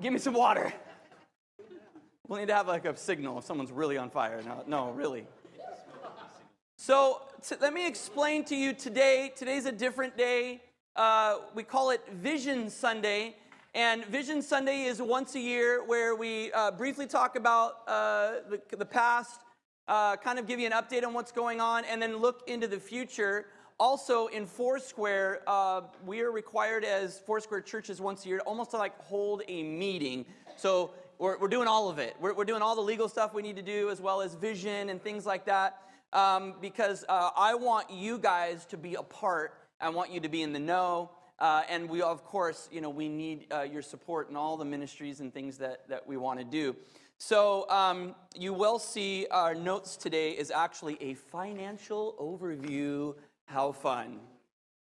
Give me some water. We'll need to have like a signal if someone's really on fire. No, no really. So t- let me explain to you today. Today's a different day. Uh, we call it Vision Sunday. And Vision Sunday is once a year where we uh, briefly talk about uh, the, the, past, uh, kind of give you an update on what's going on, and then look into the future. Also, in Foursquare, uh, we are required as Foursquare churches once a year to almost to like hold a meeting. So we're, we're doing all of it. We're, we're doing all the legal stuff we need to do, as well as vision and things like that, um, because uh, I want you guys to be a part. I want you to be in the know. Uh, and we, of course, you know, we need uh, your support in all the ministries and things that, that we want to do. So um, you will see our notes today is actually a financial overview. How fun.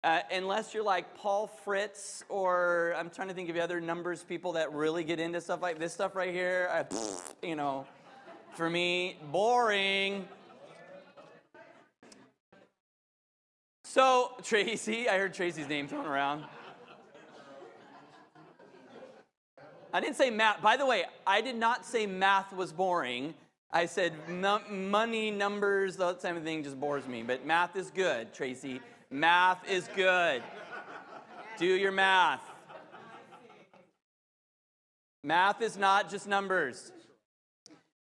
Uh, unless you're like Paul Fritz, or I'm trying to think of other numbers people that really get into stuff like this stuff right here. I, you know, for me, boring. So, Tracy, I heard Tracy's name thrown around. I didn't say math. By the way, I did not say math was boring. I said money, numbers, that of thing just bores me. But math is good, Tracy. Math is good. Do your math. Math is not just numbers.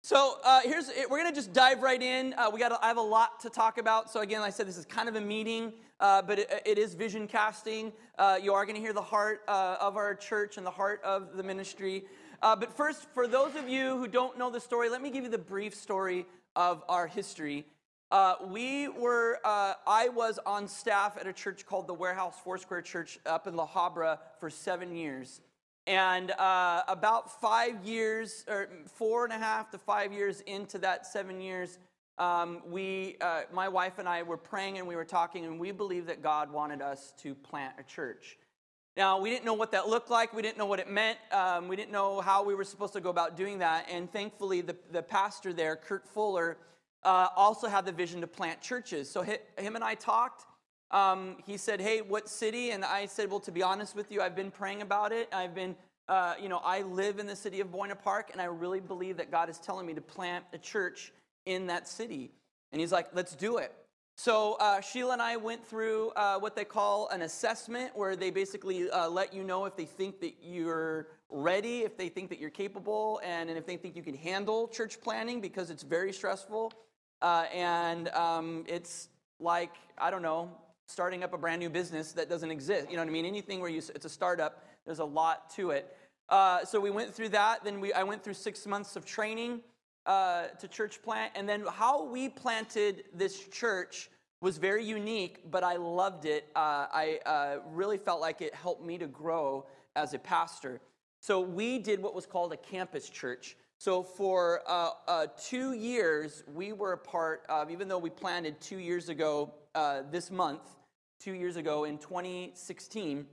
So uh, here's we're gonna just dive right in. Uh, we got I have a lot to talk about. So again, like I said this is kind of a meeting, uh, but it, it is vision casting. Uh, you are gonna hear the heart uh, of our church and the heart of the ministry. Uh, but first, for those of you who don't know the story, let me give you the brief story of our history. Uh, we were, uh, I was on staff at a church called the Warehouse Foursquare Church up in La Habra for seven years. And uh, about five years, or four and a half to five years into that seven years, um, we, uh, my wife and I were praying and we were talking, and we believed that God wanted us to plant a church. Now, we didn't know what that looked like. We didn't know what it meant. Um, we didn't know how we were supposed to go about doing that. And thankfully, the, the pastor there, Kurt Fuller, uh, also had the vision to plant churches. So him and I talked. Um, he said, Hey, what city? And I said, Well, to be honest with you, I've been praying about it. I've been, uh, you know, I live in the city of Buena Park, and I really believe that God is telling me to plant a church in that city. And he's like, Let's do it. So uh, Sheila and I went through uh, what they call an assessment, where they basically uh, let you know if they think that you're ready, if they think that you're capable, and, and if they think you can handle church planting because it's very stressful. Uh, and um, it's like, I don't know, starting up a brand new business that doesn't exist. You know what I mean? Anything where you, it's a startup, there's a lot to it. Uh, so we went through that. Then we, I went through six months of training uh, to church plant. And then how we planted this church was very unique, but I loved it. Uh, I uh, really felt like it helped me to grow as a pastor. So we did what was called a campus church. So for uh, uh, two years, we were a part of, even though we planted two years ago this month, two years ago in 2016,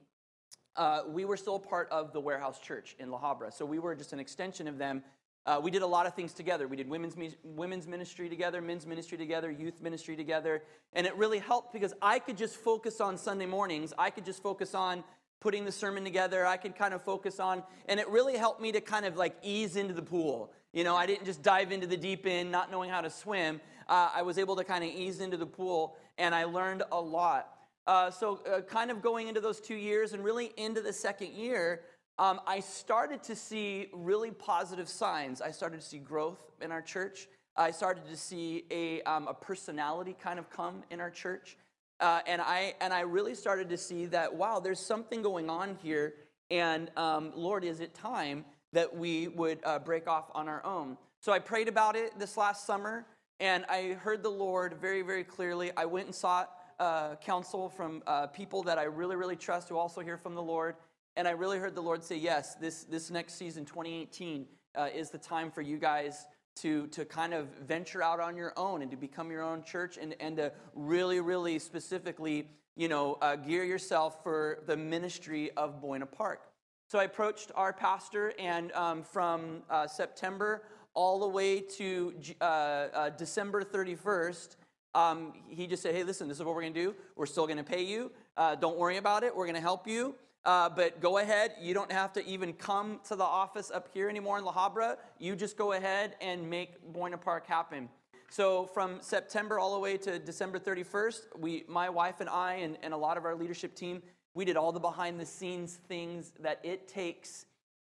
uh, we were still part of the Warehouse Church in La Habra. So we were just an extension of them. Uh, we did a lot of things together. We did women's, women's ministry together, men's ministry together, youth ministry together. And it really helped because I could just focus on Sunday mornings. I could just focus on putting the sermon together, I could kind of focus on, and it really helped me to kind of like ease into the pool. You know, I didn't just dive into the deep end, not knowing how to swim. Uh, I was able to kind of ease into the pool, and I learned a lot. Uh, so, uh, kind of going into those two years and really into the second year, um, I started to see really positive signs. I started to see growth in our church. I started to see a, um, a personality kind of come in our church. Uh, and I and I really started to see that wow, there's something going on here, and um, Lord, is it time that we would uh, break off on our own? So I prayed about it this last summer, and I heard the Lord very very clearly. I went and sought uh, counsel from uh, people that I really really trust, who also hear from the Lord, and I really heard the Lord say, yes, this this next season, 2018, uh, is the time for you guys to, to kind of venture out on your own and to become your own church and, and to really, really specifically, you know, uh, gear yourself for the ministry of Buena Park. So I approached our pastor, and um, from uh, September all the way to uh, uh December 31st, um, he just said, Hey, listen, this is what we're going to do. We're still going to pay you. Uh, don't worry about it. We're going to help you. Uh, but go ahead. You don't have to even come to the office up here anymore in La Habra. You just go ahead and make Buena Park happen. So from September all the way to December 31st, we, my wife and I, and, and a lot of our leadership team, we did all the behind the scenes things that it takes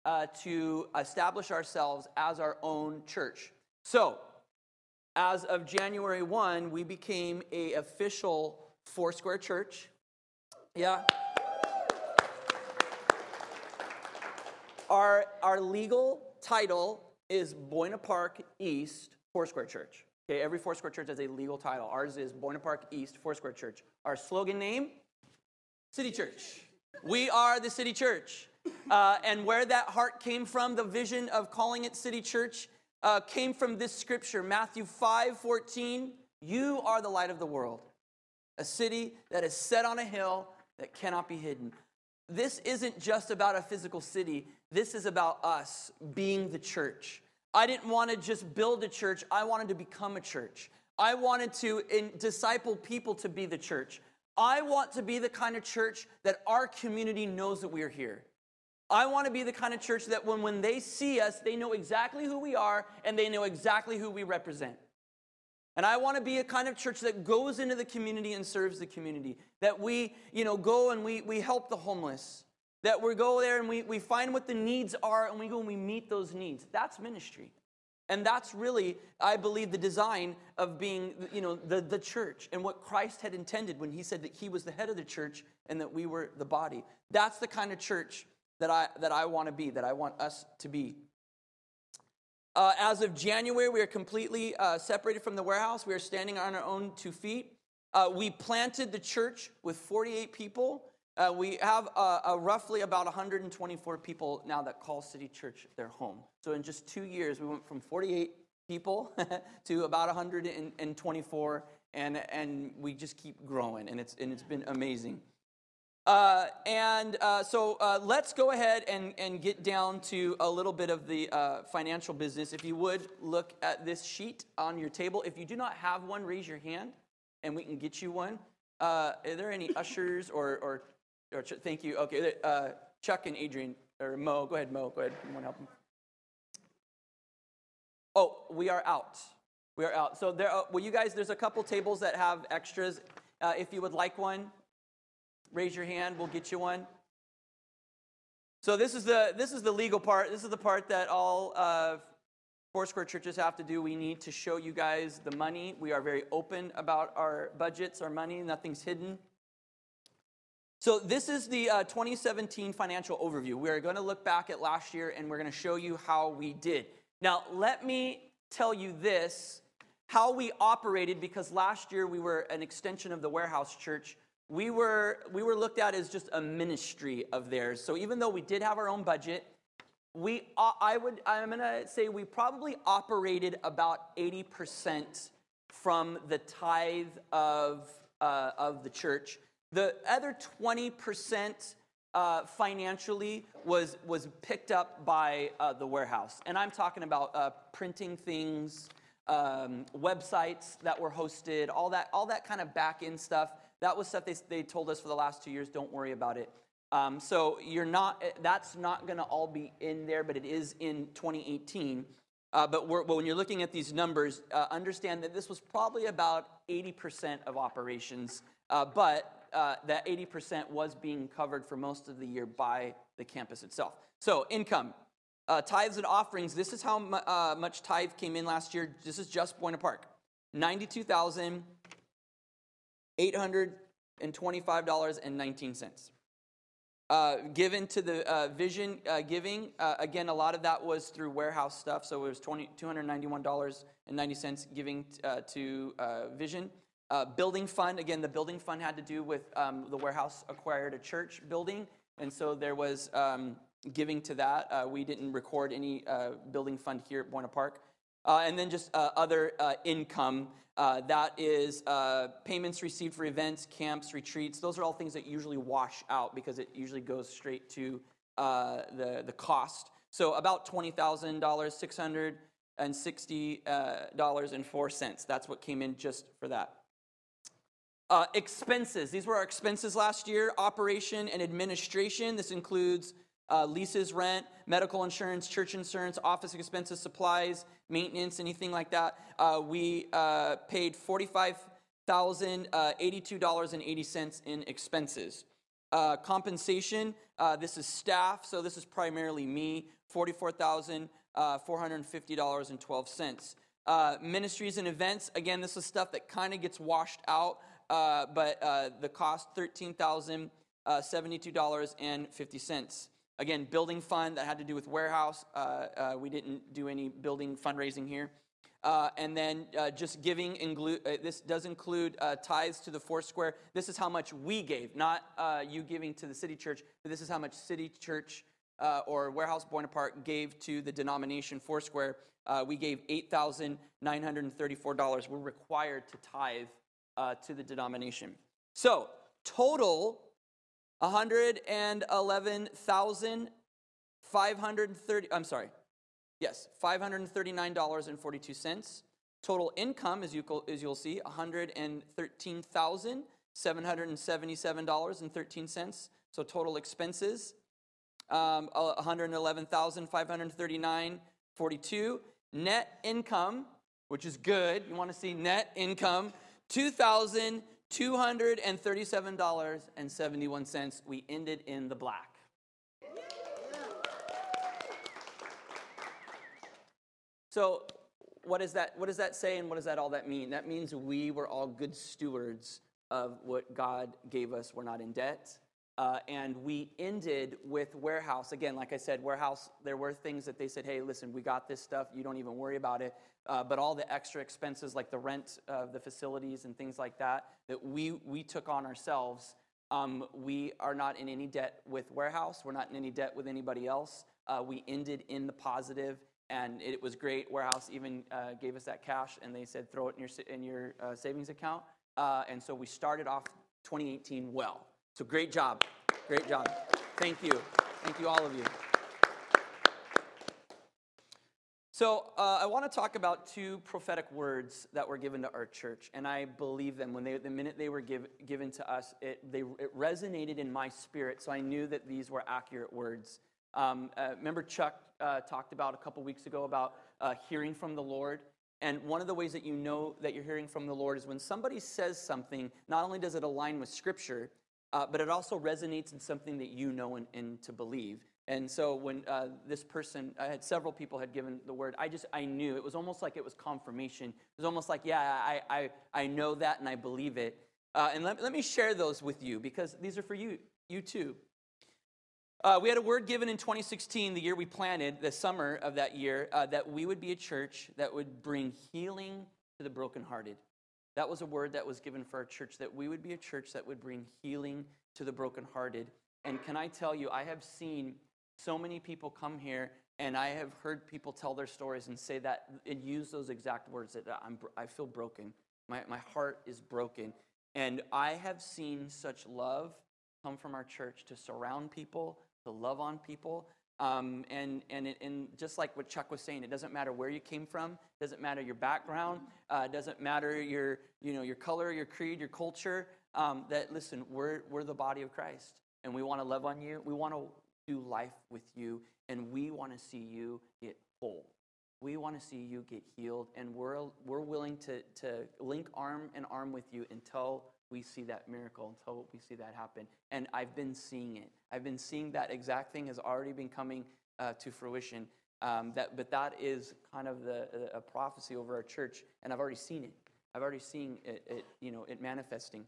uh, to establish ourselves as our own church. So, as of January 1, we became a official Foursquare church. Yeah. Our, our legal title is Buena Park East Foursquare Church. Okay, every Foursquare church has a legal title. Ours is Buena Park East Foursquare Church. Our slogan name City Church. We are the City Church. Uh, and where that heart came from, the vision of calling it City Church, uh, came from this scripture, Matthew 5 14. You are the light of the world, a city that is set on a hill that cannot be hidden. This isn't just about a physical city, this is about us being the church. I didn't want to just build a church, I wanted to become a church. I wanted to in, disciple people to be the church. I want to be the kind of church that our community knows that we are here. I want to be the kind of church that when, when they see us, they know exactly who we are and they know exactly who we represent. And I want to be a kind of church that goes into the community and serves the community. That we, you know, go and we, we help the homeless. That we go there and we, we find what the needs are and we go and we meet those needs. That's ministry. And that's really, I believe, the design of being, you know, the, the church and what Christ had intended when he said that he was the head of the church and that we were the body. That's the kind of church that I, that I want to be, that I want us to be. Uh, as of January, we are completely uh, separated from the warehouse. We are standing on our own two feet. Uh, we planted the church with 48 people. Uh, we have uh, roughly about 124 people now that call City Church their home. So in just two years, we went from 48 people to about 124, and, and we just keep growing, and it's, and it's been amazing. Uh, and uh, so uh, let's go ahead and, and get down to a little bit of the uh, financial business. If you would look at this sheet on your table. If you do not have one, raise your hand and we can get you one. Uh, are there any ushers or, or, or thank you? Okay, uh, Chuck and Adrian, or Mo, go ahead, Mo, go ahead. You want to help them? Oh, we are out. We are out. So there, well, you guys, there's a couple tables that have extras. if you would like one, Raise your hand, we'll get you one. So this is the this is the legal part. This is the part that all uh, Foursquare churches have to do. We need to show you guys the money. We are very open about our budgets, our money. Nothing's hidden. So this is the uh, 2017 financial overview. We are going to look back at last year and we're going to show you how we did. Now, let me tell you this how we operated because last year we were an extension of the warehouse church we were, we were looked at as just a ministry of theirs. So even though we did have our own budget, we, uh, I would, I'm going to say we probably operated about 80% from the tithe of, uh, of the church. The other 20% uh, financially was, was picked up by uh, the warehouse. And I'm talking about uh, printing things, um, websites that were hosted, all that, all that kind of back end stuff that was stuff they, they told us for the last two years. Don't worry about it. Um, so you're not. Eh, that's not going to all be in there, but it is in 2018. Uh, but, when you're looking at these numbers, uh, understand that this was probably about 80% of operations, uh, but uh, that 80% was being covered for most of the year by the campus itself. So income, uh, tithes and offerings. This is how uh, much tithe came in last year. This is just Buena Park, 92,000. $825.19. Uh, given to the uh, vision uh, giving, uh, again, a lot of that was through warehouse stuff, so it was $291.90 giving uh, to uh, building fund, again, the building fund had to do with um, the warehouse acquired a church building, and so there was um, giving to that. we didn't record any building fund here at Buena Park. and then just other income uh, that is uh, payments received for events, camps, retreats. Those are all things that usually wash out because it usually goes straight to uh, the, the cost. So about $20,000, $660.04. Uh, That's what came in just for that. Uh, expenses. These were our expenses last year operation and administration. This includes uh, leases, rent, medical insurance, church insurance, office expenses, supplies, maintenance, anything like that. Uh, we uh, paid $45,082.80 uh, in expenses. Uh, compensation, this is staff, so this is primarily me, $44,450.12. Uh, ministries and events, again, this is stuff that kind of gets washed out, but the cost $13,072.50. Again, building fund that had to do with warehouse. Uh, uh, we didn't do any building fundraising here. Uh, and then uh, just giving, uh, this does include uh, tithes to the Foursquare. This is how much we gave, not you giving to the city church, but this is how much city church or Warehouse Buena gave to the denomination Foursquare. we gave $8,934. We're required to tithe to the denomination. So, total 111,530, I'm sorry, yes, $539.42. Total income, as, you, as you'll see, $113,777.13. So total expenses, um, 111,539.42. Net income, which is good. You want to see net income, 2,000. $237.71. We ended in the black. So, what, is that, what does that say and what does that all that mean? That means we were all good stewards of what God gave us. We're not in debt. Uh, and we ended with warehouse. Again, like I said, warehouse, there were things that they said, hey, listen, we got this stuff. You don't even worry about it. Uh, but all the extra expenses, like the rent of the facilities and things like that, that we, we took on ourselves, um, we are not in any debt with warehouse. We're not in any debt with anybody else. Uh, we ended in the positive, and it was great. Warehouse even gave us that cash, and they said, throw it in your, in your savings account. And so we started off 2018 well. So great job. Great job. Thank you. Thank you, all of you. So, uh, I want to talk about two prophetic words that were given to our church, and I believe them. When they, the minute they were give, given to us, it, they, it resonated in my spirit, so I knew that these were accurate words. Um, uh, remember, Chuck uh, talked about a couple weeks ago about uh, hearing from the Lord. And one of the ways that you know that you're hearing from the Lord is when somebody says something, not only does it align with Scripture, uh, but it also resonates in something that you know and, and to believe. And so when uh, this person, I had several people had given the word, I just, I knew. It was almost like it was confirmation. It was almost like, yeah, I, I, I know that and I believe it. Uh, and let, let me share those with you because these are for you, you too. Uh, we had a word given in 2016, the year we planted, the summer of that year, uh, that we would be a church that would bring healing to the brokenhearted. That was a word that was given for our church, that we would be a church that would bring healing to the brokenhearted. And can I tell you, I have seen so many people come here and I have heard people tell their stories and say that and use those exact words that I'm, I feel broken. My, my heart is broken. And I have seen such love come from our church to surround people, to love on people, um, and, and, it, and just like what Chuck was saying, it doesn't matter where you came from, doesn't matter your background, uh, doesn't matter your, you know, your color, your creed, your culture. Um, that, listen, we're, we're the body of Christ, and we want to love on you. We want to do life with you, and we want to see you get whole. We want to see you get healed, and we're, we're willing to, to link arm in arm with you until we see that miracle, until we see that happen. And I've been seeing it. I've been seeing that exact thing has already been coming uh, to fruition. Um, that, but that is kind of the, a prophecy over our church, and I've already seen it. I've already seen it, it you know, it manifesting.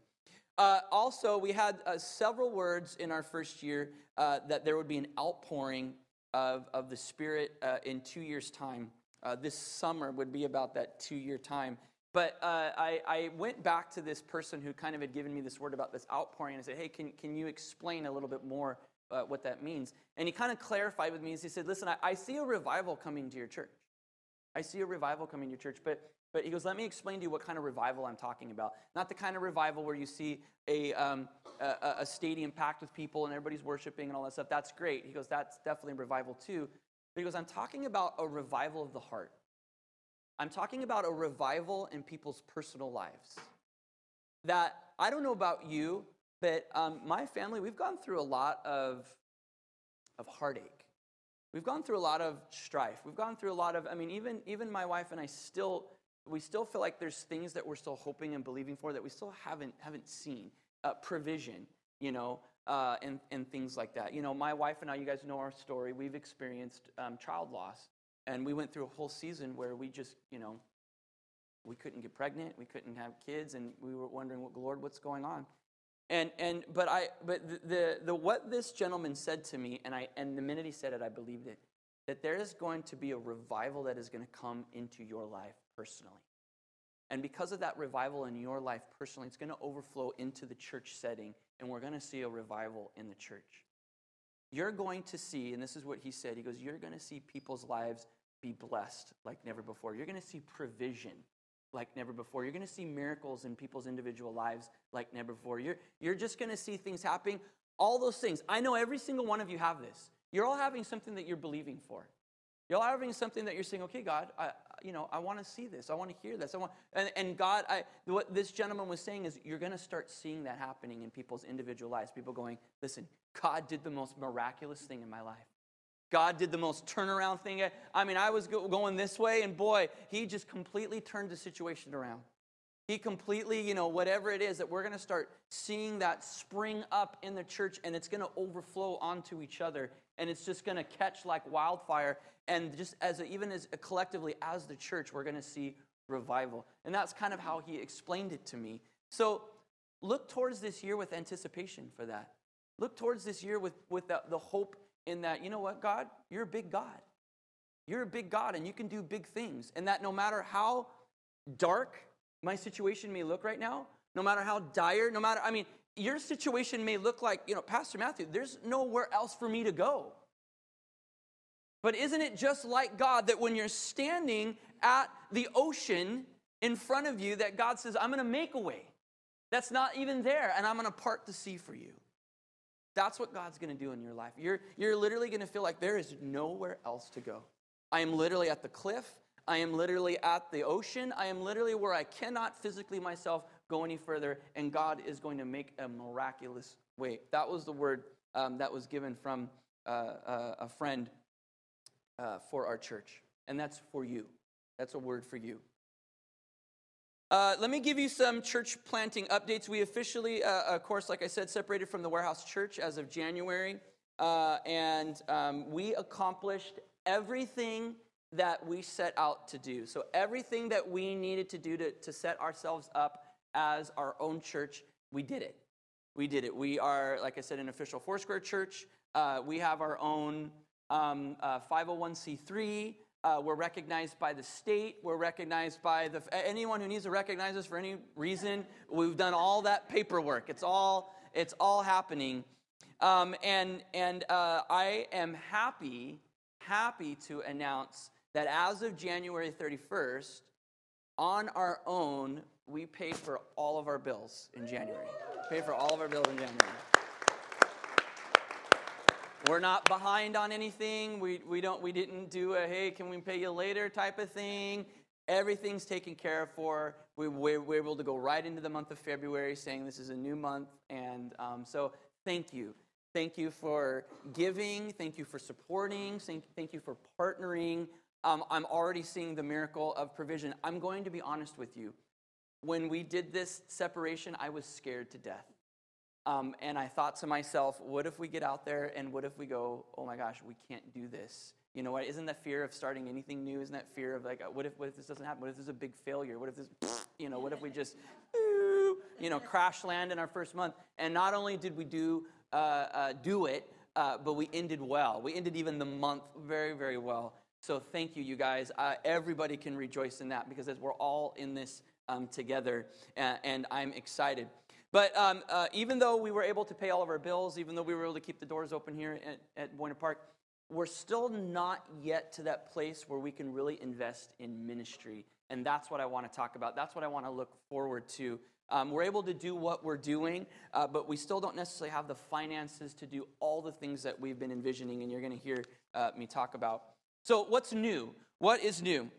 Uh, also, we had uh, several words in our first year uh, that there would be an outpouring of, of the Spirit uh, in two years' time. Uh, this summer would be about that two year time. But uh, I, I, went back to this person who kind of had given me this word about this outpouring and I said, hey, can, can you explain a little bit more uh, what that means? And he kind of clarified with me as he said, listen, I, I, see a revival coming to your church. I see a revival coming to your church, but, but he goes, let me explain to you what kind of revival I'm talking about. Not the kind of revival where you see a, um, a, a stadium packed with people and everybody's worshiping and all that stuff. That's great. He goes, that's definitely a revival too. But he goes, I'm talking about a revival of the heart. I'm talking about a revival in people's personal lives. that I don't know about you, but um, my family, we've gone through a lot of, of heartache. We've gone through a lot of strife. We've gone through a lot of, I mean, even, even my wife and I still, we still feel like there's things that we're still hoping and believing for that we still haven't, haven't seen. Uh, provision, you know, uh, and, and things like that. You know, my wife and I, you guys know our story, we've experienced um, child loss. And we went through a whole season where we just, you know, we couldn't get pregnant, we couldn't have kids, and we were wondering, Lord, what's going on? And, and but I but the, the, the what this gentleman said to me, and I and the minute he said it, I believed it, that there is going to be a revival that is going to come into your life personally. And because of that revival in your life personally, it's going to overflow into the church setting, and we're going to see a revival in the church. You're going to see, and this is what he said, he goes, You're going to see people's lives be blessed like never before. You're going to see provision like never before. You're going to see miracles in people's individual lives like never before. You're, you're just going to see things happening. All those things. I know every single one of you have this. You're all having something that you're believing for. You're all having something that you're saying, okay, God, I, you know, I want to see this. I want to hear this. I want, and, and God, I, what this gentleman was saying is you're going to start seeing that happening in people's individual lives. People going, listen, God did the most miraculous thing in my life. God did the most turnaround thing. I mean, I was going this way, and boy, he just completely turned the situation around. He completely, you know, whatever it is that we're going to start seeing that spring up in the church, and it's going to overflow onto each other, and it's just going to catch like wildfire. And just as a, even as a, collectively as the church, we're going to see revival. And that's kind of how he explained it to me. So look towards this year with anticipation for that. Look towards this year with, with the, the hope in that, you know what, God, you're a big God. You're a big God and you can do big things. And that no matter how dark my situation may look right now, no matter how dire, no matter, I mean, your situation may look like, you know, Pastor Matthew, there's nowhere else for me to go. But isn't it just like God that when you're standing at the ocean in front of you, that God says, I'm going to make a way that's not even there, and I'm going to part the sea for you? That's what God's going to do in your life. You're, you're literally going to feel like there is nowhere else to go. I am literally at the cliff. I am literally at the ocean. I am literally where I cannot physically myself go any further, and God is going to make a miraculous way. That was the word um, that was given from uh, uh, a friend uh, for our church, and that's for you. That's a word for you. Uh, let me give you some church planting updates. We officially, uh, of course, like I said, separated from the warehouse church as of January, uh, and um, we accomplished everything that we set out to do. So, everything that we needed to do to, to set ourselves up as our own church, we did it. We did it. We are, like I said, an official Foursquare church. Uh, we have our own um, 501c3. Uh, we're recognized by the state. We're recognized by the anyone who needs to recognize us for any reason. We've done all that paperwork. It's all it's all happening, um, and and uh, I am happy happy to announce that as of January 31st, on our own, we paid for all of our bills in January. Pay for all of our bills in January. We're not behind on anything. We, we, don't, we didn't do a, hey, can we pay you later type of thing. Everything's taken care of for. We, we, we're able to go right into the month of February saying this is a new month. And um, so thank you. Thank you for giving. Thank you for supporting. Thank, thank you for partnering. Um, I'm already seeing the miracle of provision. I'm going to be honest with you. When we did this separation, I was scared to death. Um, and I thought to myself, what if we get out there and what if we go, oh my gosh, we can't do this? You know what? Isn't that fear of starting anything new? Isn't that fear of like, uh, what if, what if this doesn't happen? What if this is a big failure? What if this, you know, what if we just, you know, crash land in our first month? And not only did we do, uh, uh, do it, uh, but we ended well. We ended even the month very, very well. So thank you, you guys. Uh, everybody can rejoice in that because as we're all in this um, together, and I'm excited. But um, uh, even though we were able to pay all of our bills, even though we were able to keep the doors open here at, at Buena Park, we're still not yet to that place where we can really invest in ministry. And that's what I want to talk about. That's what I want to look forward to. Um, we're able to do what we're doing, uh, but we still don't necessarily have the finances to do all the things that we've been envisioning, and you're going to hear uh, me talk about. So, what's new? What is new?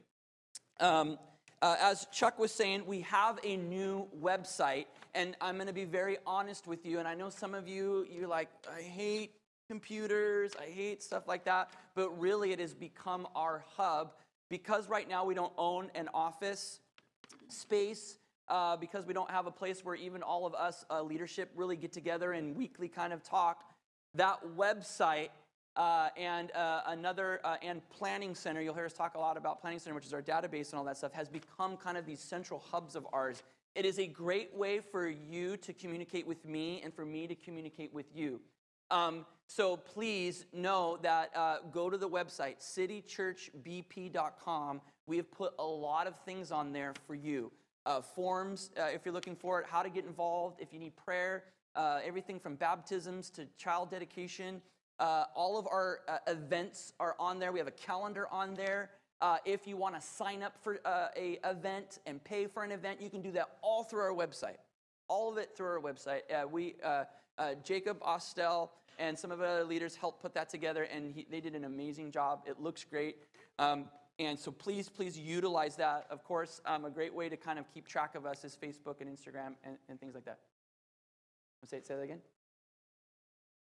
Um, uh, as Chuck was saying, we have a new website, and I'm going to be very honest with you. And I know some of you, you're like, I hate computers, I hate stuff like that, but really it has become our hub because right now we don't own an office space. Uh, because we don't have a place where even all of us uh, leadership really get together and weekly kind of talk, that website uh, and uh, another uh, and planning center you'll hear us talk a lot about planning center which is our database and all that stuff has become kind of these central hubs of ours. It is a great way for you to communicate with me and for me to communicate with you. Um, so please know that uh, go to the website citychurchbp.com we have put a lot of things on there for you. Uh, forms uh, if you're looking for it how to get involved if you need prayer everything from baptisms to child dedication uh, all of our uh, events are on there. We have a calendar on there. Uh, if you want to sign up for uh, a event and pay for an event, you can do that all through our website. All of it through our website. Uh, we, uh, Jacob Ostel and some of our other leaders helped put that together, and he, they did an amazing job. It looks great. Um, and so please, please utilize that. Of course, um, a great way to kind of keep track of us is Facebook and Instagram and, and things like that. Say, say that again.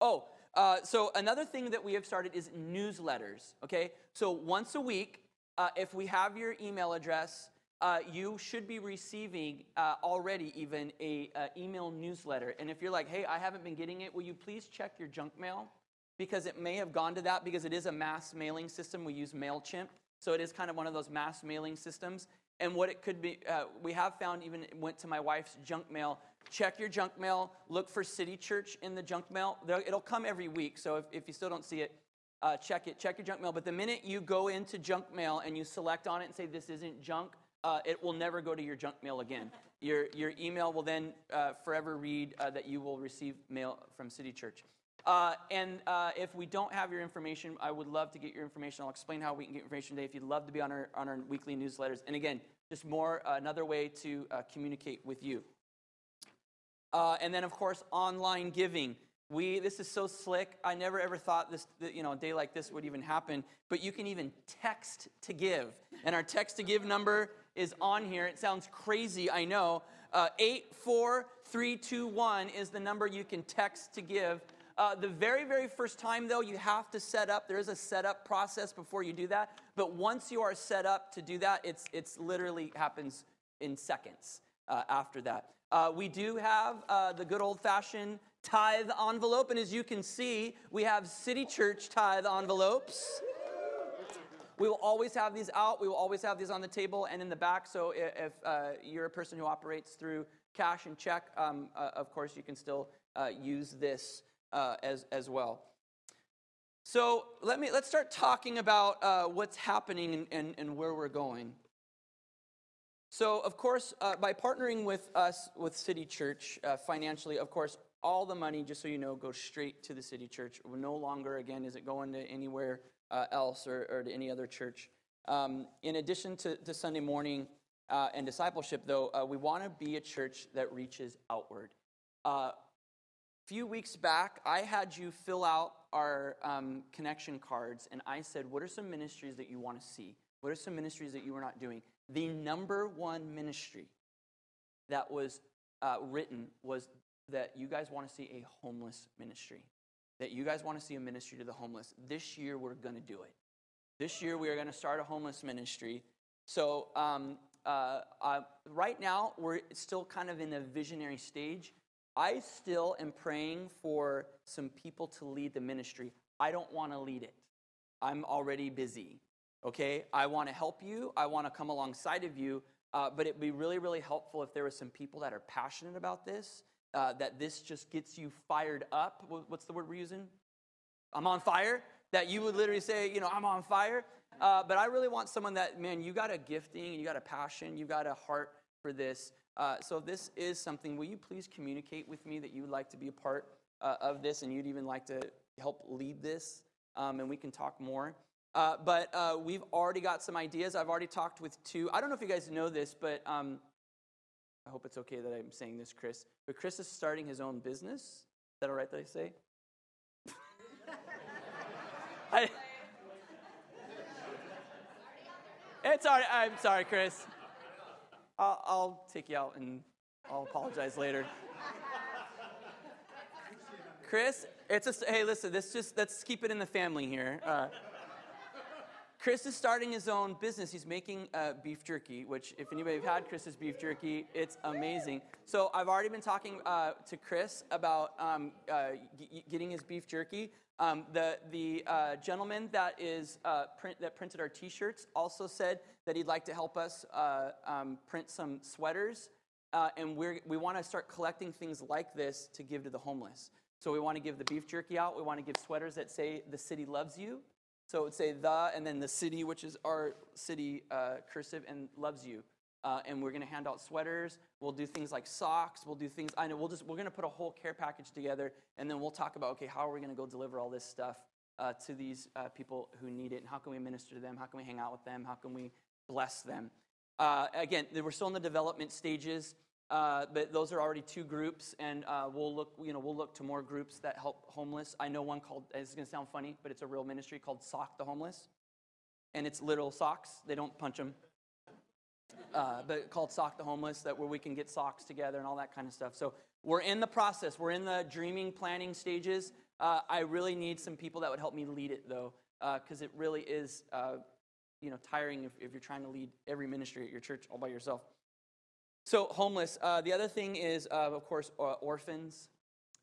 Oh, uh, so another thing that we have started is newsletters. Okay, so once a week, uh, if we have your email address, uh, you should be receiving uh, already even a uh, email newsletter. And if you're like, hey, I haven't been getting it, will you please check your junk mail? Because it may have gone to that because it is a mass mailing system. We use Mailchimp, so it is kind of one of those mass mailing systems. And what it could be, uh, we have found even went to my wife's junk mail check your junk mail. Look for City Church in the junk mail. It'll come every week, so if, if you still don't see it, uh, check it. Check your junk mail. But the minute you go into junk mail and you select on it and say this isn't junk, uh, it will never go to your junk mail again. Your, your email will then uh, forever read uh, that you will receive mail from City Church. Uh, and uh, if we don't have your information, I would love to get your information. I'll explain how we can get information today if you'd love to be on our, on our weekly newsletters. And again, just more another way to communicate with you. Uh, and then, of course, online giving. We, this is so slick. I never ever thought this, you know, a day like this would even happen. But you can even text to give. And our text to give number is on here. It sounds crazy, I know. Uh, 84321 is the number you can text to give. Uh, the very, very first time, though, you have to set up. There is a setup process before you do that. But once you are set up to do that, it's, it's literally happens in seconds uh, after that. Uh, we do have uh, the good old fashioned tithe envelope, and as you can see, we have City Church tithe envelopes. We will always have these out. We will always have these on the table and in the back. So if uh, you're a person who operates through cash and check, um, uh, of course, you can still uh, use this uh, as, as well. So let me let's start talking about what's happening and, and, and where we're going. So, of course, uh, by partnering with us, with City Church uh, financially, of course, all the money, just so you know, goes straight to the City Church. No longer, again, is it going to anywhere uh, else or, or, to any other church. Um, in addition to, to Sunday morning uh, and discipleship, though, uh, we want to be a church that reaches outward. A uh, few weeks back, I had you fill out our um, connection cards, and I said, What are some ministries that you want to see? What are some ministries that you are not doing? The number one ministry that was uh, written was that you guys want to see a homeless ministry, that you guys want to see a ministry to the homeless. This year, we're going to do it. This year, we are going to start a homeless ministry. So, um, uh, uh, right now, we're still kind of in a visionary stage. I still am praying for some people to lead the ministry. I don't want to lead it. I'm already busy okay? I want to help you, I want to come alongside of you, uh, but it'd be really, really helpful if there were some people that are passionate about this, uh, that this just gets you fired up. What's the word we're using? I'm on fire. That you would literally say, you know, I'm on fire. Uh, but I really want someone that, man, you got a gifting, you got a passion, you got a heart for this. Uh, so if this is something, will you please communicate with me that you would like to be a part uh, of this and you'd even like to help lead this? Um, and we can talk more. Uh, but uh, we've already got some ideas. I've already talked with two. I don't know if you guys know this, but um, I hope it's okay that I'm saying this, Chris. But Chris is starting his own business. Is that all right that I say? I, it's all right. I'm sorry, Chris. I'll, I'll take you out and I'll apologize later. Chris, it's a hey. Listen, this just let's keep it in the family here. Uh, Chris is starting his own business. He's making uh, beef jerky, which, if anybody have had Chris's beef jerky, it's amazing. So I've already been talking uh, to Chris about um, uh, g- getting his beef jerky. Um, the the uh, gentleman that is uh, print, that printed our T-shirts also said that he'd like to help us uh, um, print some sweaters, and we we want to start collecting things like this to give to the homeless. So we want to give the beef jerky out. We want to give sweaters that say "The city loves you." So it would say the, and then the city, which is our city uh, cursive, and loves you. Uh, and we're going to hand out sweaters. We'll do things like socks. We'll do things. I know we'll just we're going to put a whole care package together, and then we'll talk about okay, how are we going to go deliver all this stuff uh, to these uh, people who need it, and how can we minister to them? How can we hang out with them? How can we bless them? Uh, again, we're still in the development stages. Uh, but those are already two groups, and uh, we'll look. You know, we'll look to more groups that help homeless. I know one called. It's going to sound funny, but it's a real ministry called Sock the Homeless, and it's literal socks. They don't punch them, uh, but called Sock the Homeless. That where we can get socks together and all that kind of stuff. So we're in the process. We're in the dreaming, planning stages. Uh, I really need some people that would help me lead it, though, because uh, it really is, you know, tiring if, if you're trying to lead every ministry at your church all by yourself. So, homeless. Uh, the other thing is, uh, of course, uh, orphans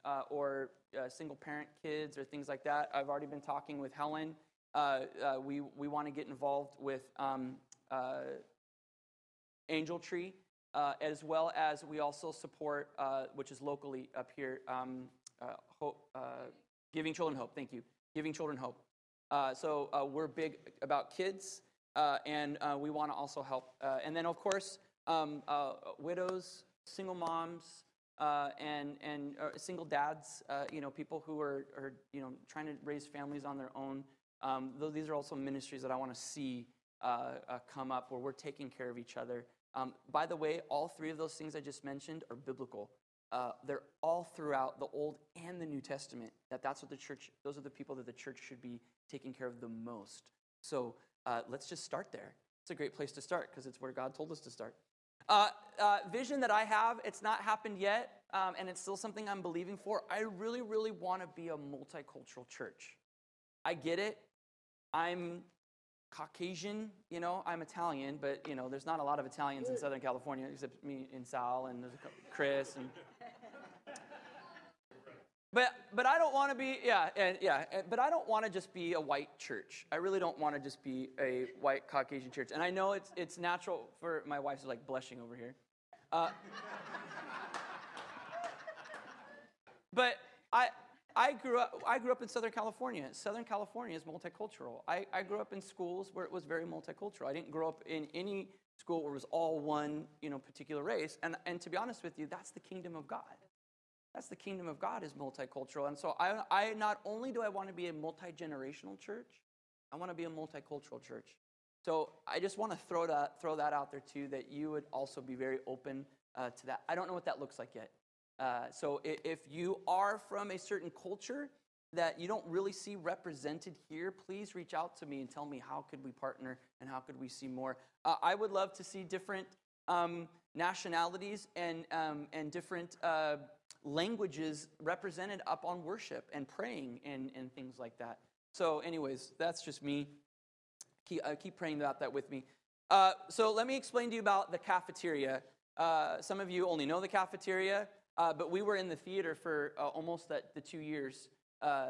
uh, or uh, single parent kids or things like that. I've already been talking with Helen. Uh, we we want to get involved with um, Angel Tree, as well as we also support, which is locally up here, um, hope, Giving Children Hope. Thank you. Giving Children Hope. so, we're big about kids, and we want to also help. and then, of course, um, uh, widows, single moms, uh, and and uh, single dads. Uh, you know, people who are, are you know trying to raise families on their own. Um, though these are also ministries that I want to see uh, uh, come up where we're taking care of each other. Um, by the way, all three of those things I just mentioned are biblical. they're all throughout the Old and the New Testament. That that's what the church. Those are the people that the church should be taking care of the most. So let's just start there. It's a great place to start because it's where God told us to start. Uh, uh, vision that I have, it's not happened yet, um, and it's still something I'm believing for. I really, really want to be a multicultural church. I get it. I'm Caucasian, you know, I'm Italian, but, you know, there's not a lot of Italians in Southern California except me and Sal and there's Chris and but but I don't want to be yeah and yeah but I don't want to just be a white church. I really don't want to just be a white Caucasian church. And I know it's it's natural for my wife's like blushing over here. Uh, but I I grew up I grew up in Southern California. Southern California is multicultural. I, I grew up in schools where it was very multicultural. I didn't grow up in any school where it was all one, you know, particular race. And and to be honest with you, that's the kingdom of God. That's the kingdom of God is multicultural. And so I, I not only do I want to be a multi-generational church, I want to be a multicultural church. So I just want to throw that, throw that out there too, that you would also be very open uh, to that. I don't know what that looks like yet. Uh, so if you are from a certain culture that you don't really see represented here, please reach out to me and tell me how could we partner and how could we see more. Uh, I would love to see different um, nationalities and, um, and different uh, languages represented up on worship and praying and, and things like that. So, anyways, that's just me. Keep, uh, keep praying about that with me. Uh, so, let me explain to you about the cafeteria. Uh, some of you only know the cafeteria, uh, but we were in the theater for uh, almost the two years, uh,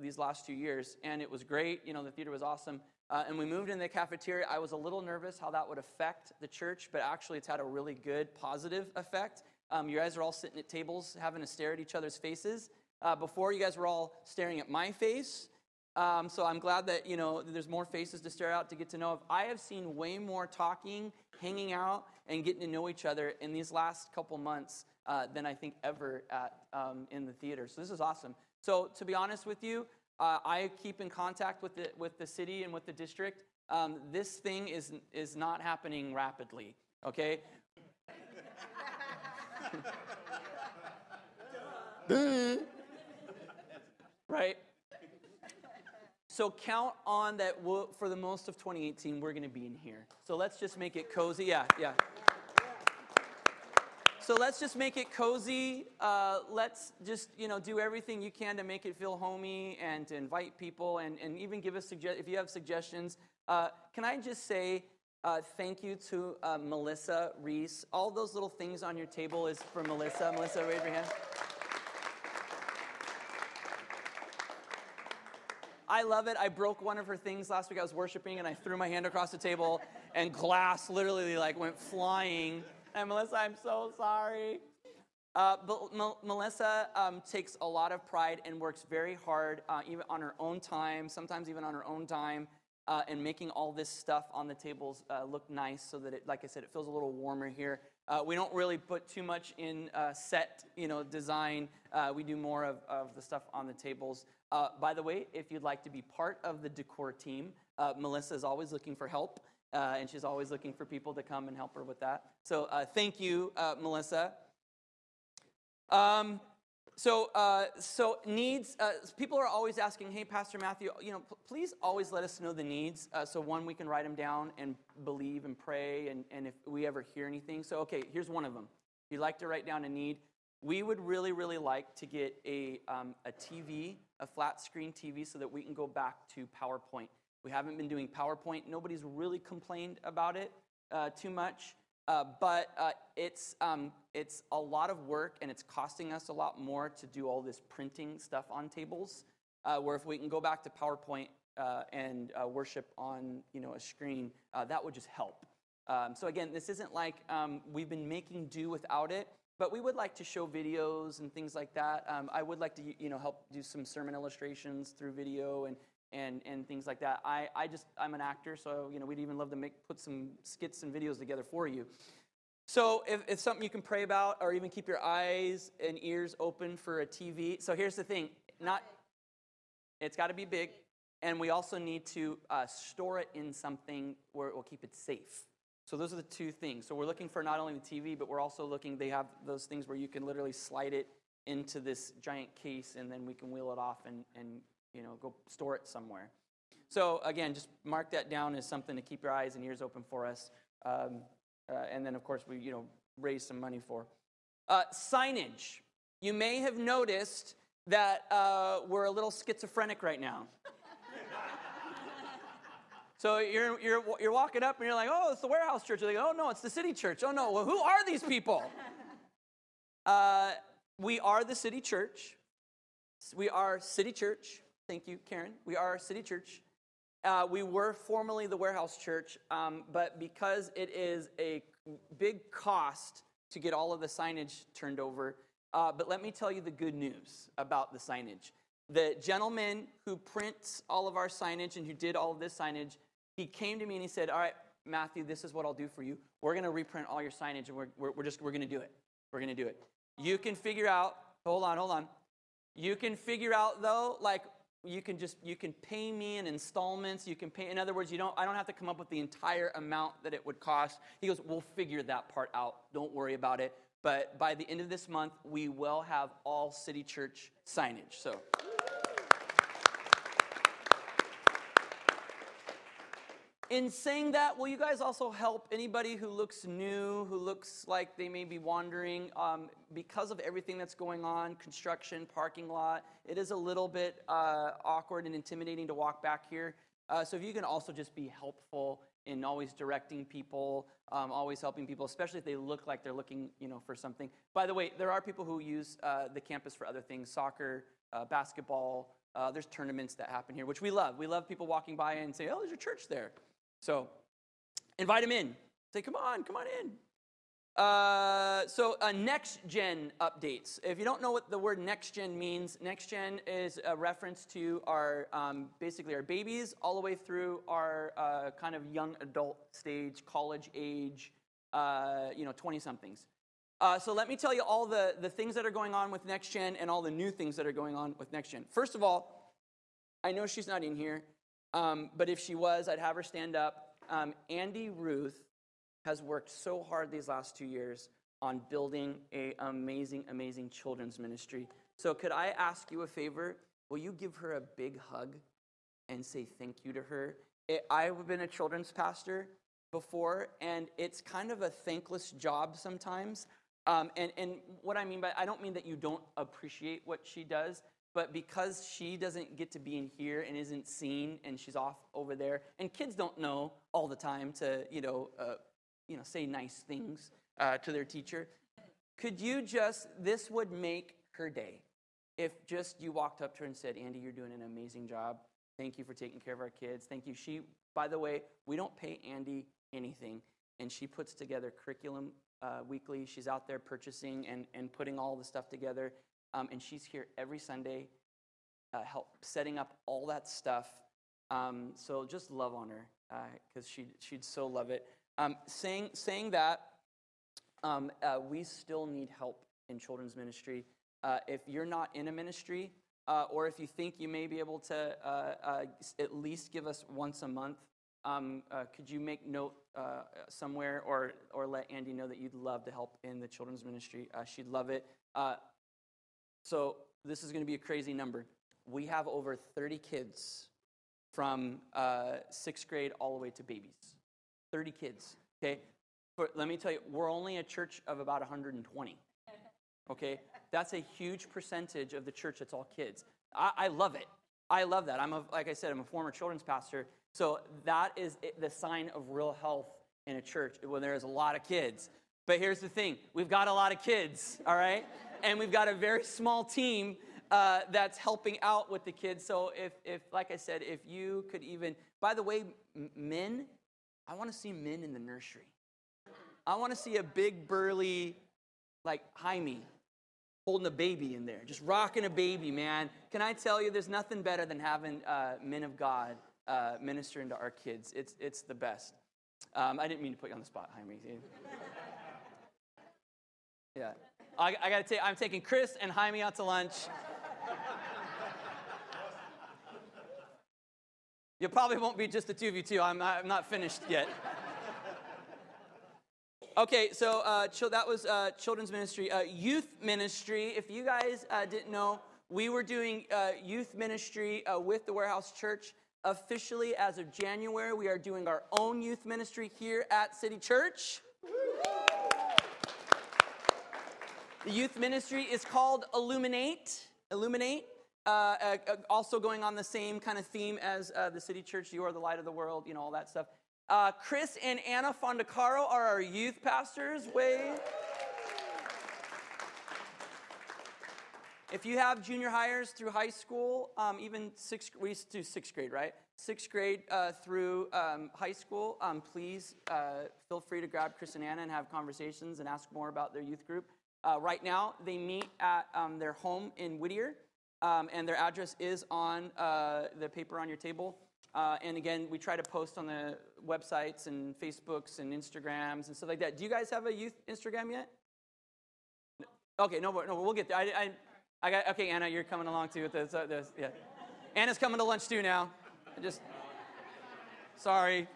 these last two years, and it was great. You know, the theater was awesome. and we moved in the cafeteria. I was a little nervous how that would affect the church, but actually, it's had a really good, positive effect. Um, you guys are all sitting at tables having to stare at each other's faces. Uh, before, you guys were all staring at my face. Um, so I'm glad that you know there's more faces to stare out to get to know. If I have seen way more talking, hanging out, and getting to know each other in these last couple months uh, than I think ever at um, in the theater. So this is awesome. So to be honest with you, uh, I keep in contact with the with the city and with the district. Um, this thing is is not happening rapidly. Okay, right? So count on that we'll, for the most of 2018, we're going to be in here. So let's just make it cozy. Yeah, yeah. so let's just make it cozy. Uh, let's just you know do everything you can to make it feel homey and to invite people and, and even give us suggest if you have suggestions. Uh, can I just say uh, thank you to uh, Melissa Reese. All those little things on your table is for Melissa. Melissa, raise your hand. I love it. I broke one of her things last week. I was worshiping and I threw my hand across the table and glass literally like went flying. And Melissa, I'm so sorry. Uh, but Melissa um, takes a lot of pride and works very hard, uh, even on her own time, sometimes even on her own time, uh, and making all this stuff on the tables uh, look nice so that it, like I said, it feels a little warmer here. Uh, we don't really put too much in uh, set, you know, design. we do more of, of the stuff on the tables. Uh, by the way, if you'd like to be part of the decor team, uh, Melissa is always looking for help, uh, and she's always looking for people to come and help her with that. So uh, thank you, uh, Melissa. Um, so, uh, so needs. people are always asking, "Hey, Pastor Matthew, you know, p- please always let us know the needs. so one, we can write them down and believe and pray, and, and if we ever hear anything. So, okay, here's one of them. If you'd like to write down a need, we would really, really like to get a, um, a TV, a flat screen TV, so that we can go back to PowerPoint. We haven't been doing PowerPoint. Nobody's really complained about it uh, too much, uh, but uh, it's, um, it's a lot of work and it's costing us a lot more to do all this printing stuff on tables. Uh, where if we can go back to PowerPoint uh, and uh, worship on you know, a screen, that would just help. Um, so again, this isn't like um, we've been making do without it. But we would like to show videos and things like that. Um, I would like to, you know, help do some sermon illustrations through video and, and, and things like that. I, I just, I'm an actor, so, you know, we'd even love to make, put some skits and videos together for you. So if it's something you can pray about or even keep your eyes and ears open for a TV. So here's the thing, not, it's got to be big. And we also need to uh, store it in something where it will keep it safe. So those are the two things. So we're looking for not only the TV, but we're also looking, they have those things where you can literally slide it into this giant case and then we can wheel it off and, and you know, go store it somewhere. So again, just mark that down as something to keep your eyes and ears open for us. Um, uh, and then, of course, we, you know, raise some money for. Uh, signage. You may have noticed that uh, we're a little schizophrenic right now. So you're, you're, you're walking up and you're like, oh, it's the warehouse church. You're like, oh, no, it's the city church. Oh, no, well, who are these people? uh, we are the city church. We are city church. Thank you, Karen. We are a city church. Uh, we were formerly the warehouse church, um, but because it is a big cost to get all of the signage turned over, uh, but let me tell you the good news about the signage. The gentleman who prints all of our signage and who did all of this signage he came to me and he said, All right, Matthew, this is what I'll do for you. We're going to reprint all your signage and we're, we're, we're just, we're going to do it. We're going to do it. You can figure out, hold on, hold on. You can figure out though, like, you can just you can pay me in installments you can pay in other words you don't i don't have to come up with the entire amount that it would cost. He goes we'll figure that part out. Don't worry about it. But by the end of this month we will have all city church signage. So in saying that, will you guys also help anybody who looks new, who looks like they may be wandering? Um, because of everything that's going on, construction, parking lot, it is a little bit uh, awkward and intimidating to walk back here. Uh, so if you can also just be helpful in always directing people, um, always helping people, especially if they look like they're looking, you know, for something. By the way, there are people who use uh, the campus for other things: soccer, uh, basketball. Uh, there's tournaments that happen here, which we love. We love people walking by and say, "Oh, there's a church there." So invite him in. Say, come on, come on in. Uh, so uh, next gen updates. If you don't know what the word next gen means, next gen is a reference to our um, basically our babies all the way through our uh, kind of young adult stage, college age, uh, you know, 20 somethings. Uh, so let me tell you all the, the things that are going on with next gen and all the new things that are going on with next gen. First of all, I know she's not in here, um, but if she was, I'd have her stand up. Um, Andy Ruth has worked so hard these last two years on building a amazing, amazing children's ministry. So could I ask you a favor? Will you give her a big hug and say thank you to her? It, I've been a children's pastor before, and it's kind of a thankless job sometimes. Um, and, and what I mean by I don't mean that you don't appreciate what she does, but because she doesn't get to be in here and isn't seen and she's off over there, and kids don't know all the time to, you know, uh, you know say nice things uh, to their teacher, could you just, this would make her day if just you walked up to her and said, Andy, you're doing an amazing job. Thank you for taking care of our kids. Thank you. She, by the way, we don't pay Andy anything, and she puts together curriculum uh, weekly. She's out there purchasing and, and putting all the stuff together, um, and she's here every Sunday, uh, help setting up all that stuff. Um, so just love on her because uh, she she'd so love it. Um, saying saying that, um, uh, we still need help in children's ministry. Uh, if you're not in a ministry, uh, or if you think you may be able to uh, at least give us once a month, um, could you make note uh, somewhere or, or let Andy know that you'd love to help in the children's ministry? she'd love it. So, this is going to be a crazy number. We have over 30 kids from uh, sixth grade all the way to babies. 30 kids, okay? But let me tell you, we're only a church of about 120. Okay? That's a huge percentage of the church that's all kids. I, I love it. I love that. I'm a, like I said, I'm a former children's pastor. So that is the sign of real health in a church when there's a lot of kids. But here's the thing we've got a lot of kids, all right? And we've got a very small team uh, that's helping out with the kids. So if, if, like I said, if you could even, by the way, men, I want to see men in the nursery. I want to see a big burly, like Jaime, holding a baby in there, just rocking a baby, man. Can I tell you, there's nothing better than having uh, men of God uh, ministering to our kids. It's, it's the best. Um, I didn't mean to put you on the spot, Jaime. Yeah. I, I got to tell you, I'm taking Chris and Jaime out to lunch. You probably won't be just the two of you, too. I'm not, I'm not finished yet. Okay, so uh, that was uh, children's ministry. Uh, youth ministry, if you guys uh, didn't know, we were doing uh, youth ministry uh, with the Warehouse Church. Officially, as of January, we are doing our own youth ministry here at City Church. The youth ministry is called Illuminate. Illuminate. also going on the same kind of theme as the City Church, You Are the Light of the World, you know, all that stuff. Uh, Chris and Anna Fondacaro are our youth pastors. Way. If you have junior hires through high school, um, even sixth, we used to do sixth grade, right? Sixth grade uh, through um, high school, um, please uh, feel free to grab Chris and Anna and have conversations and ask more about their youth group. Uh, right now, they meet at um, their home in Whittier, um, and their address is on uh, the paper on your table. Uh, and again, we try to post on the websites and Facebooks and Instagrams and stuff like that. Do you guys have a youth Instagram yet? Okay, no, no, we'll get there. I, I, I got okay, Anna, you're coming along too with this. Uh, this yeah, Anna's coming to lunch too now. I just sorry.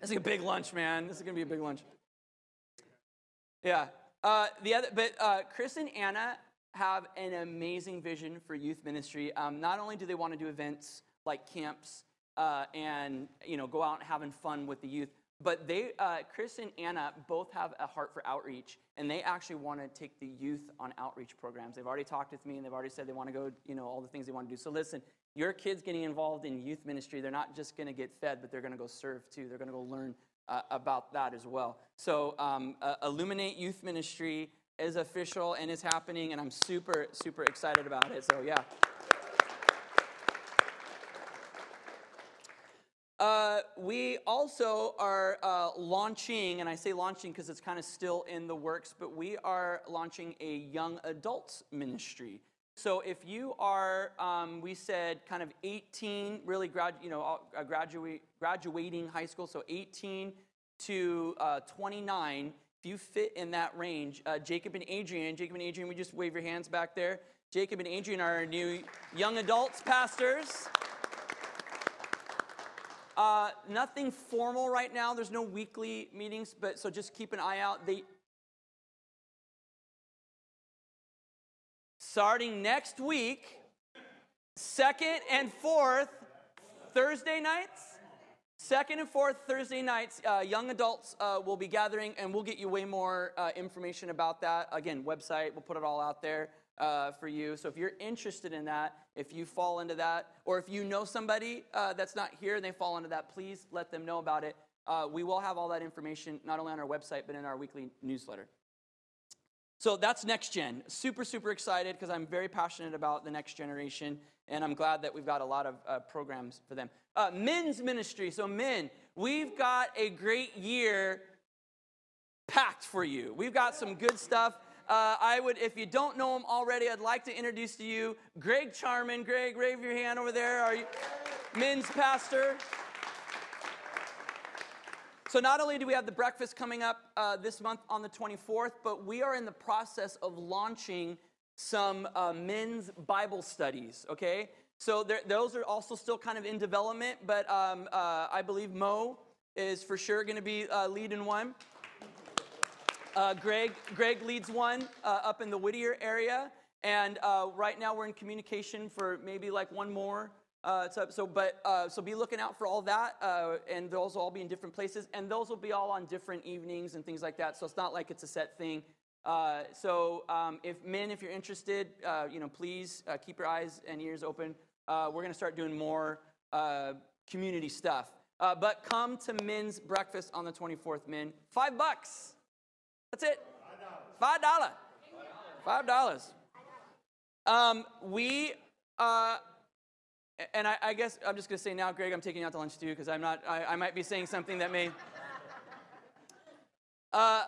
This is a big lunch, man. This is gonna be a big lunch. Yeah. Uh, the other, but uh, Chris and Anna have an amazing vision for youth ministry. Um, not only do they want to do events like camps uh, and you know go out and having fun with the youth, but they, uh, Chris and Anna, both have a heart for outreach, and they actually want to take the youth on outreach programs. They've already talked with me, and they've already said they want to go, you know, all the things they want to do. So listen, your kids getting involved in youth ministry, they're not just going to get fed, but they're going to go serve too. They're going to go learn uh, about that as well. So um, uh, Illuminate Youth Ministry is official and is happening, and I'm super, super excited about it. So, yeah. Uh, we also are uh, launching, and I say launching because it's kind of still in the works, but we are launching a young adults ministry. So if you are, um, we said, kind of 18, really, grad, you know, uh, graduate, graduating high school, so 18 to uh, 29, if you fit in that range, uh, Jacob and Adrian, Jacob and Adrian, we just wave your hands back there. Jacob and Adrian are our new young adults pastors. Uh, nothing formal right now. There's no weekly meetings, but so just keep an eye out. They starting next week, second and fourth Thursday nights. Second and fourth Thursday nights, uh, young adults uh, will be gathering, and we'll get you way more uh, information about that. Again, website, we'll put it all out there uh, for you. So if you're interested in that, if you fall into that, or if you know somebody uh, that's not here and they fall into that, please let them know about it. Uh, we will have all that information not only on our website, but in our weekly newsletter. So that's next gen. Super, super excited because I'm very passionate about the next generation, and I'm glad that we've got a lot of uh, programs for them. Uh, men's ministry. So, men, we've got a great year packed for you. We've got some good stuff. Uh, I would, if you don't know him already, I'd like to introduce to you Greg Charman. Greg, wave your hand over there. Are you men's pastor? So, not only do we have the breakfast coming up uh, this month on the 24th, but we are in the process of launching some uh, men's Bible studies, okay? So, those are also still kind of in development, but um, uh, I believe Mo is for sure going to be uh, leading one. Uh, Greg, Greg leads one uh, up in the Whittier area, and right now we're in communication for maybe like one more uh, so, so, but uh, so be looking out for all that, uh, and those will all be in different places, and those will be all on different evenings and things like that. So it's not like it's a set thing. Uh, so um, if men, if you're interested, uh, you know, please uh, keep your eyes and ears open. we're going to start doing more community stuff. but come to men's breakfast on the 24th, men. Five bucks. That's it. Five dollar. Five dollars. Um, we and I, I, guess I'm just going to say now, Greg, I'm taking you out to lunch too because I'm not. I, I, might be saying something that may. Uh,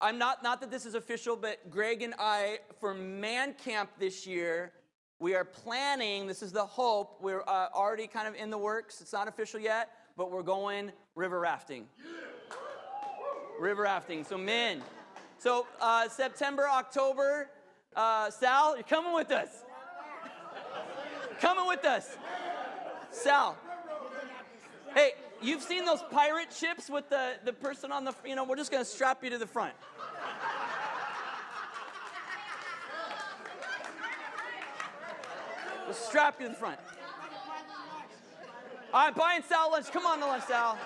I'm not. Not that this is official, but Greg and I, for Man Camp this year, we are planning. This is the hope. We're uh, already kind of in the works. It's not official yet, but we're going river rafting. River rafting. So men. So uh, September, October. Uh, Sal, you're coming with us coming with us. Sal. Hey, you've seen those pirate ships with the, the person on the, you know, we're just going to strap you to the front. We'll strap you the front. All right, buying Sal lunch. Come on to lunch, Sal.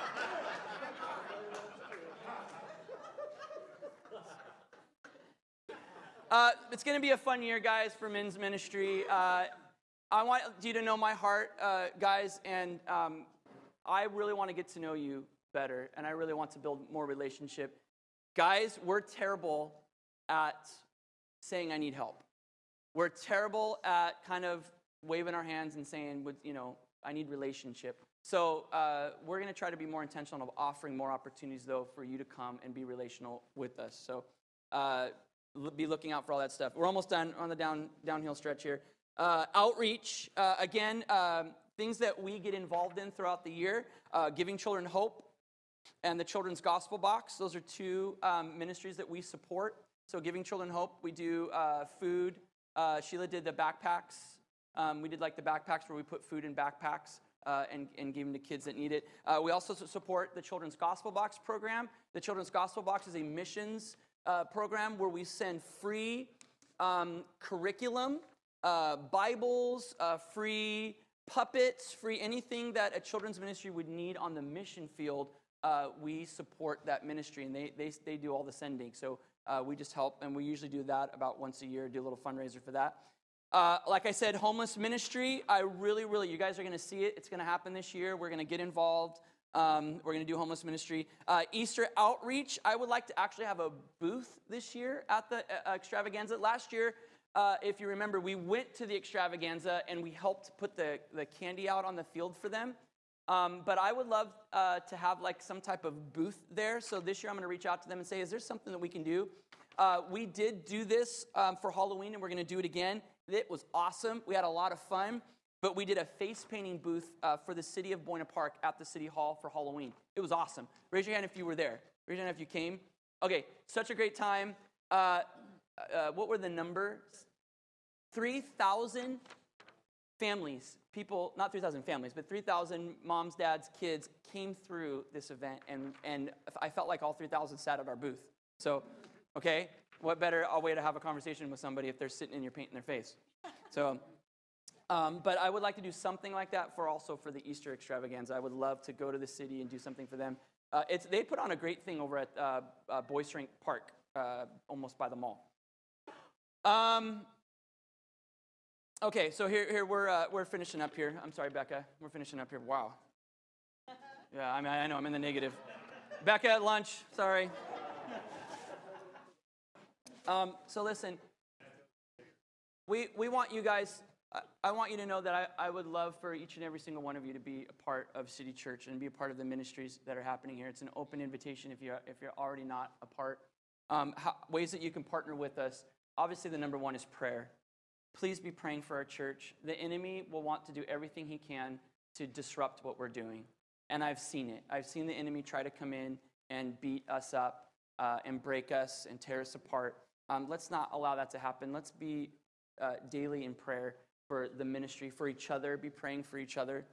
Uh, it's going to be a fun year, guys, for men's ministry. Uh, I want you to know my heart, uh, guys, and um, I really want to get to know you better, and I really want to build more relationship. Guys, we're terrible at saying I need help. We're terrible at kind of waving our hands and saying, you know, I need relationship. So uh, we're going to try to be more intentional of offering more opportunities, though, for you to come and be relational with us. So uh, be looking out for all that stuff. We're almost done on the down, downhill stretch here. Uh, outreach, uh, again, um, things that we get involved in throughout the year uh, Giving Children Hope and the Children's Gospel Box. Those are two um, ministries that we support. So, Giving Children Hope, we do uh, food. Uh, Sheila did the backpacks. Um, we did like the backpacks where we put food in backpacks. Uh, and, and give them to kids that need it. Uh, we also support the Children's Gospel Box program. The Children's Gospel Box is a missions uh, program where we send free um, curriculum uh, Bibles, uh, free puppets, free anything that a children's ministry would need on the mission field. Uh, we support that ministry, and they, they, they do all the sending. So uh, we just help, and we usually do that about once a year, do a little fundraiser for that. Uh, like I said, homeless ministry, I really, really, you guys are going to see it. It's going to happen this year. We're going to get involved. Um, we're going to do homeless ministry. Uh, Easter outreach, I would like to actually have a booth this year at the uh, extravaganza. Last year, uh, if you remember, we went to the extravaganza and we helped put the, the candy out on the field for them. Um, but I would love uh, to have like some type of booth there. So this year I'm going to reach out to them and say, is there something that we can do? Uh, we did do this um, for Halloween and we're going to do it again. It was awesome. We had a lot of fun. But we did a face painting booth uh, for the city of Buena Park at the city hall for Halloween. It was awesome. Raise your hand if you were there. Raise your hand if you came. Okay, such a great time. Uh, what were the numbers? 3,000 families, people, not 3,000 families, but 3,000 moms, dads, kids came through this event, and, and I felt like all 3,000 sat at our booth. So, okay, what better way to have a conversation with somebody if they're sitting in your paint in their face? So, Um, but I would like to do something like that for also for the Easter extravaganza. I would love to go to the city and do something for them. Uh, it's, they put on a great thing over at uh, uh, Boisseranc Park, uh, almost by the mall. Um, okay, so here, here we're, uh, we're finishing up here. I'm sorry, Becca. We're finishing up here. Wow. Yeah, I mean, I know I'm in the negative. Becca at lunch, sorry. Um, so listen, we, we want you guys, I, I want you to know that I, I would love for each and every single one of you to be a part of City Church and be a part of the ministries that are happening here. It's an open invitation if you're, if you're already not a part. Um, how, ways that you can partner with us. Obviously, the number one is prayer. Please be praying for our church. The enemy will want to do everything he can to disrupt what we're doing. And I've seen it. I've seen the enemy try to come in and beat us up uh, and break us and tear us apart. Um, let's not allow that to happen. Let's be uh, daily in prayer for the ministry, for each other, be praying for each other.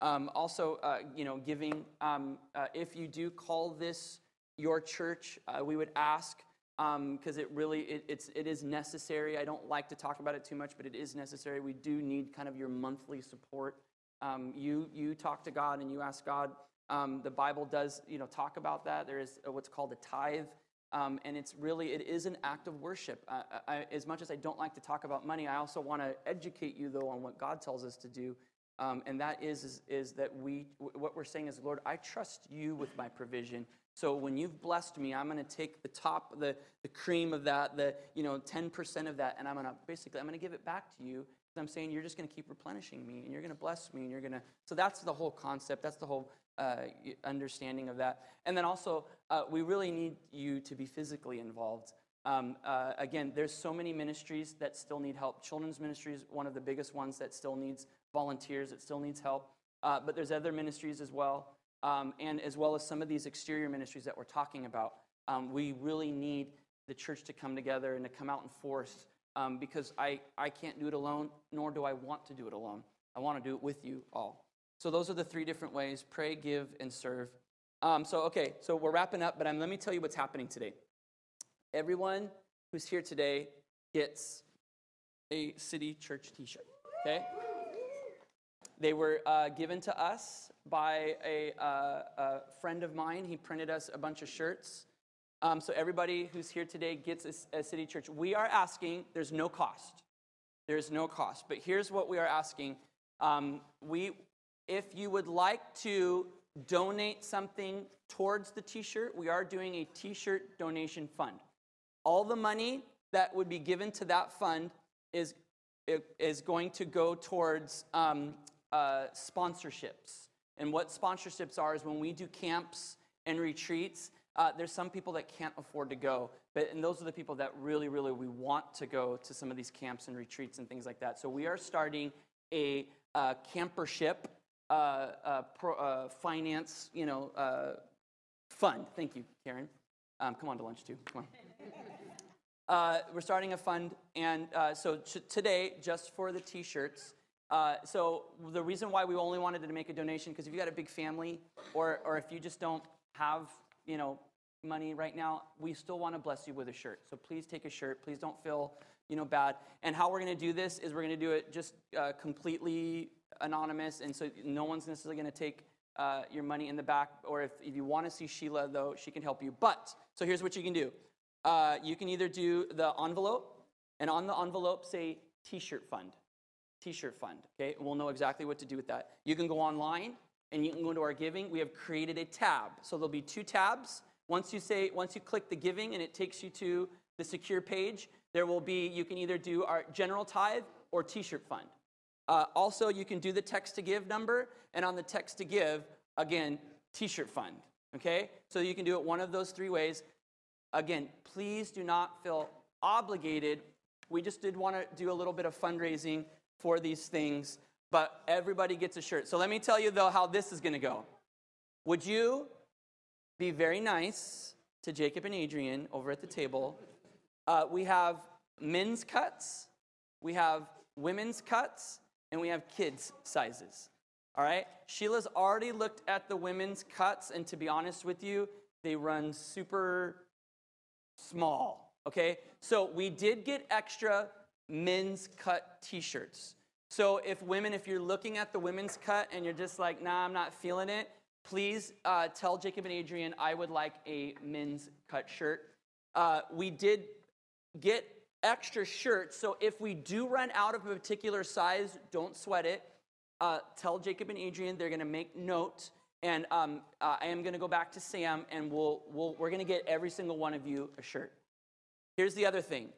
Um, also, uh, you know, giving. Um, uh, if you do call this your church, uh, we would ask because um, it really it, it's it is necessary. I don't like to talk about it too much, but it is necessary. We do need kind of your monthly support. Um, you you talk to God and you ask God. Um, the Bible does you know talk about that. There is what's called a tithe. Um, and it's really it is an act of worship uh, I, as much as i don't like to talk about money i also want to educate you though on what god tells us to do um, and that is, is, is that we what we're saying is lord i trust you with my provision so when you've blessed me i'm going to take the top the, the cream of that the you know 10% of that and i'm going to basically i'm going to give it back to you i'm saying you're just going to keep replenishing me and you're going to bless me and you're going to so that's the whole concept that's the whole uh, understanding of that. And then also, uh, we really need you to be physically involved. Um, uh, again, there's so many ministries that still need help. Children's ministries, one of the biggest ones that still needs volunteers, that still needs help. Uh, but there's other ministries as well, um, and as well as some of these exterior ministries that we're talking about. Um, we really need the church to come together and to come out in force um, because I, I can't do it alone, nor do I want to do it alone. I want to do it with you all. So those are the three different ways pray, give, and serve. Um, so, okay, so we're wrapping up, but um, let me tell you what's happening today. Everyone who's here today gets a city church t shirt, okay? They were uh, given to us by a, uh, a, friend of mine. He printed us a bunch of shirts. Um, so, everybody who's here today gets a, a city church. We are asking, there's no cost. There's no cost. But here's what we are asking. Um, we if you would like to donate something towards the t shirt, we are doing a t shirt donation fund. All the money that would be given to that fund is, is going to go towards um, uh, sponsorships. And what sponsorships are is when we do camps and retreats, uh, there's some people that can't afford to go. But, and those are the people that really, really we want to go to some of these camps and retreats and things like that. So we are starting a uh, campership uh, uh, pro, uh, finance, you know, fund. Thank you, Karen. Um, come on to lunch too. Come on. Uh, we're starting a fund, and uh, so t- today, just for the T-shirts. so the reason why we only wanted to make a donation because if you got a big family, or or if you just don't have, you know, money right now, we still want to bless you with a shirt. So please take a shirt. Please don't feel you know bad. And how we're going to do this is we're going to do it just completely anonymous, and so no one's necessarily going to take uh, your money in the back. Or if, if you want to see Sheila, though, she can help you. But, so here's what you can do uh, you can either do the envelope, and on the envelope say t shirt fund. T shirt fund, okay? We'll know exactly what to do with that. You can go online and you can go into our giving. We have created a tab. So there'll be two tabs. Once you say, once you click the giving and it takes you to the secure page, there will be, you can either do our general tithe or t shirt fund. Uh, also, you can do the text to give number, and on the text to give, again, t shirt fund. Okay? So you can do it one of those three ways. Again, please do not feel obligated. We just did want to do a little bit of fundraising for these things, but everybody gets a shirt. So let me tell you, though, how this is going to go. Would you be very nice to Jacob and Adrian over at the table? Uh, we have men's cuts, we have women's cuts, and we have kids' sizes. All right? Sheila's already looked at the women's cuts, and to be honest with you, they run super small. Okay? So we did get extra men's cut t shirts. So if women, if you're looking at the women's cut and you're just like, nah, I'm not feeling it, please uh, tell Jacob and Adrian I would like a men's cut shirt. Uh, we did get extra shirts, so if we do run out of a particular size, don't sweat it. Uh, tell Jacob and Adrian they're going to make note, and um, uh, I am going to go back to Sam, and we'll, we'll, we're going to get every single one of you a shirt. Here's the other thing.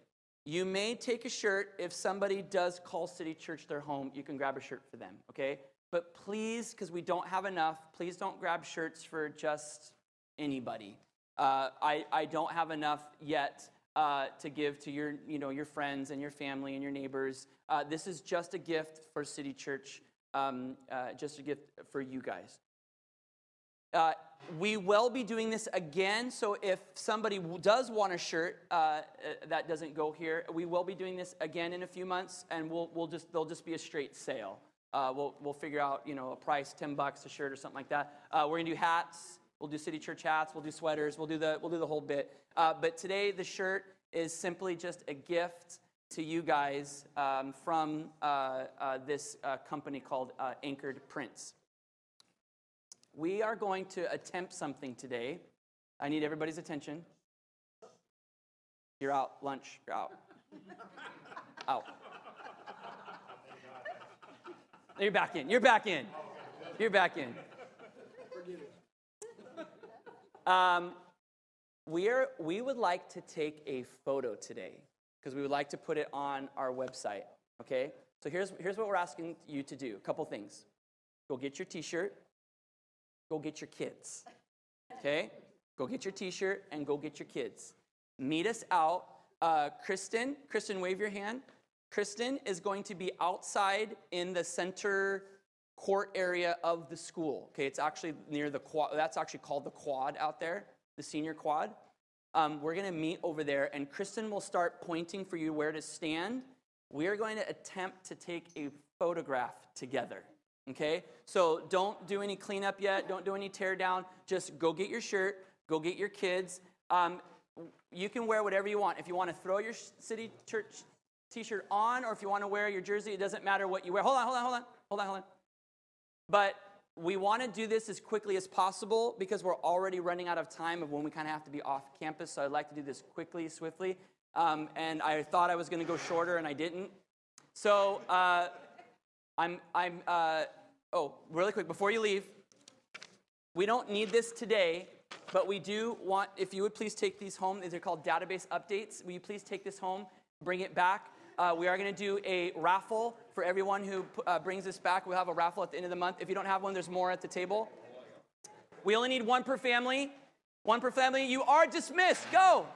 You may take a shirt if somebody does call City Church their home, you can grab a shirt for them, okay? But please, because we don't have enough, please don't grab shirts for just anybody. Uh, I, I don't have enough yet uh, to give to your, you know, your friends and your family and your neighbors. Uh, this is just a gift for City Church, um, uh, just a gift for you guys. Uh, we will be doing this again, so if somebody does want a shirt uh, uh, that doesn't go here, we will be doing this again in a few months, and we'll, we'll just there'll just be a straight sale. Uh, we'll, we'll figure out you know a price, ten bucks a shirt or something like that. Uh, we're gonna do hats. We'll do city church hats. We'll do sweaters. We'll do the we'll do the whole bit. Uh, but today the shirt is simply just a gift to you guys um, from this company called Anchored Prints. We are going to attempt something today. I need everybody's attention. You're out. Lunch. You're out. out. You're back in. You're back in. You're back in. Um, we, are, we would like to take a photo today because we would like to put it on our website. Okay? So here's, here's what we're asking you to do a couple things. Go get your t shirt go get your kids. Okay? Go get your t shirt and go get your kids. Meet us out. Uh, Kristen, Kristen, wave your hand. Kristen is going to be outside in the center court area of the school. Okay, it's actually near the quad. That's actually called the quad out there, the senior quad. Um, we're going to meet over there, and Kristen will start pointing for you where to stand. We are going to attempt to take a photograph together. Okay? So don't do any cleanup yet. Don't do any tear down. Just go get your shirt, go get your kids. Um, you can wear whatever you want. If you want to throw your city church t shirt on or if you want to wear your jersey, it doesn't matter what you wear. Hold on, hold on, hold on, hold on, hold on. But we want to do this as quickly as possible because we're already running out of time of when we kind of have to be off campus. So I'd like to do this quickly, swiftly. Um, and I thought I was going to go shorter, and I didn't. So, uh, I'm, I'm, uh, oh, really quick, before you leave, we don't need this today, but we do want, if you would please take these home, these are called database updates. Will you please take this home, bring it back? Uh, we are going to do a raffle for everyone who uh, brings this back. We'll have a raffle at the end of the month. If you don't have one, there's more at the table. We only need one per family. One per family. You are dismissed. Go.